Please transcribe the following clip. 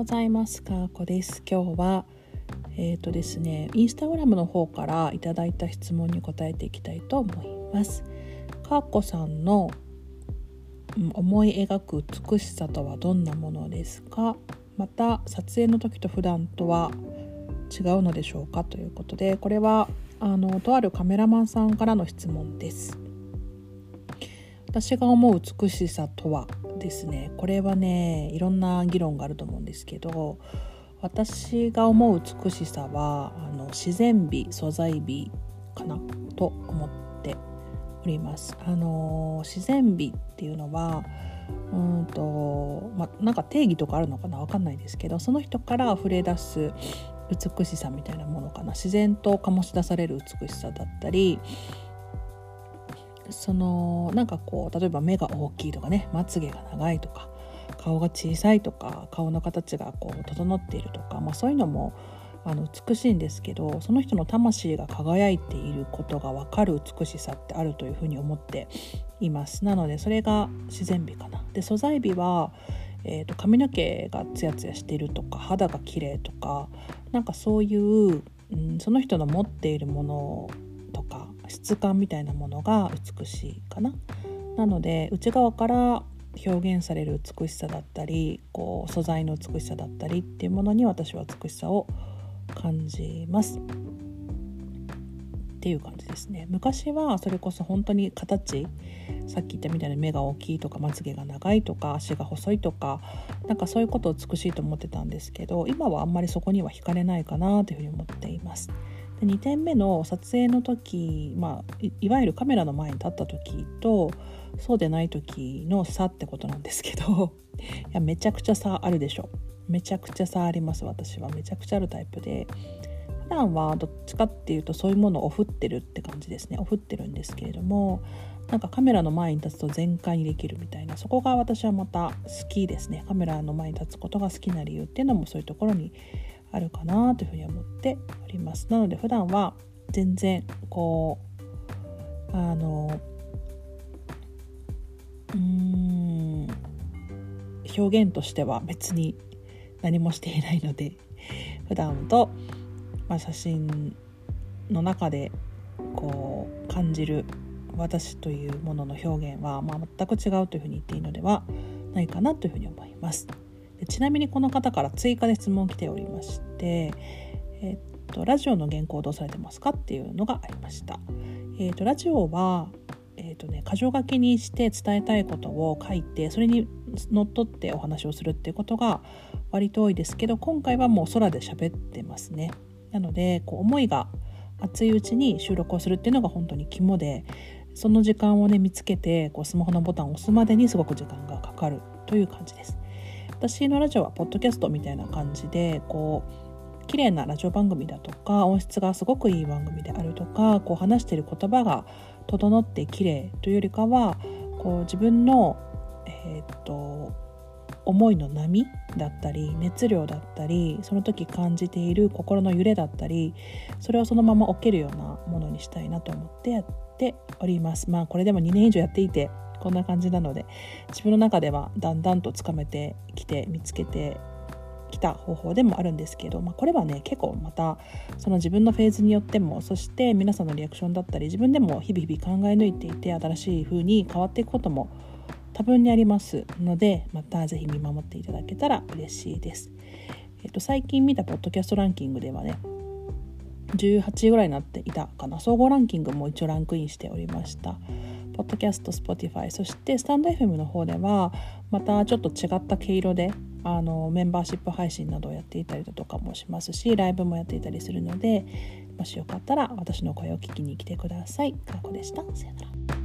ございますかこです。今日はえっ、ー、とですね、インスタグラムの方からいただいた質問に答えていきたいと思います。かーこさんの、うん、思い描く美しさとはどんなものですか？また撮影の時と普段とは違うのでしょうか？ということでこれはあのとあるカメラマンさんからの質問です。私が思う美しさとはですねこれはねいろんな議論があると思うんですけど私が思う美しさはあの自然美素材美かなと思っております。あの自然美っていうのはうんとまなんか定義とかあるのかな分かんないですけどその人から溢れ出す美しさみたいなものかな自然と醸し出される美しさだったりそのなんかこう例えば目が大きいとかねまつげが長いとか顔が小さいとか顔の形がこう整っているとか、まあ、そういうのもあの美しいんですけどその人の魂が輝いていることが分かる美しさってあるというふうに思っていますなのでそれが自然美かな。で素材美は、えーと、髪の毛がツヤツヤしているとか肌が綺麗とかなんかそういう、うん、その人の持っているものとか質感みたいなものが美しいかな。なので内側から表現される美しさだったりこう素材の美しさだったりっていうものに私は美しさを感じます。っていう感じですね昔はそれこそ本当に形さっき言ったみたいに目が大きいとかまつげが長いとか足が細いとかなんかそういうことを美しいと思ってたんですけど今はあんまりそこには惹かれないかなというふうに思っています。で2点目の撮影の時、まあ、いわゆるカメラの前に立った時とそうでない時の差ってことなんですけど いやめちゃくちゃ差あるでしょ。めちゃくちゃ差あります私は。めちゃくちゃあるタイプで。普段はどっちかっていうとそういうものをオフってるって感じですね。オフってるんですけれどもなんかカメラの前に立つと全開にできるみたいな。そこが私はまた好きですね。カメラの前に立つことが好きな理由っていうのもそういうところにあるかなというふうに思っておりますなので普段は全然こうあのうん表現としては別に何もしていないので普段と、まあ、写真の中でこう感じる私というものの表現は、まあ、全く違うというふうに言っていいのではないかなというふうに思います。ちなみにこの方から追加で質問来ておりまして、えっとラジオの原稿どうされてますかっていうのがありました。えっとラジオはえーとね、箇条書きにして伝えたいことを書いてそれにのっとってお話をするっていうことが割と多いですけど今回はもう空で喋ってますね。なのでこう思いが熱いうちに収録をするっていうのが本当に肝でその時間をね見つけてこうスマホのボタンを押すまでにすごく時間がかかるという感じです。私のラジオはポッドキャストみたいな感じでこう綺麗なラジオ番組だとか音質がすごくいい番組であるとかこう話している言葉が整って綺麗というよりかはこう自分の、えー、っと思いの波だったり熱量だったりその時感じている心の揺れだったりそれをそのまま置けるようなものにしたいなと思ってやっております。まあこれでも2年以上やっていてこんな感じなので自分の中ではだんだんとつかめてきて見つけてきた方法でもあるんですけど、まあ、これはね結構またその自分のフェーズによってもそして皆さんのリアクションだったり自分でも日々日々考え抜いていて新しい風に変わっていくことも多分にありますのでまた是非見守っていただけたら嬉しいです。えっと、最近見たポッドキャストランキングではね18位ぐらいになっていたかな総合ランキングも一応ランクインしておりましたポッドキャスト Spotify そしてスタンド FM の方ではまたちょっと違った毛色であのメンバーシップ配信などをやっていたりだとかもしますしライブもやっていたりするのでもしよかったら私の声を聞きに来てください。かこでした。さよなら。